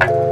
you.